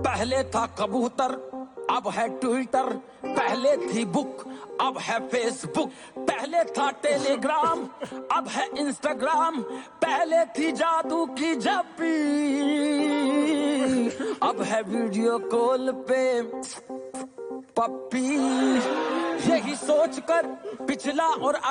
पहले था कबूतर, अब है ट्विटर। पहले थी बुक, अब है फेसबुक। पहले था टेलीग्राम, अब है इंस्टाग्राम। पहले थी जादू की जपी अब है वीडियो कॉल पे पप्पी। यही सोचकर पिछला और अब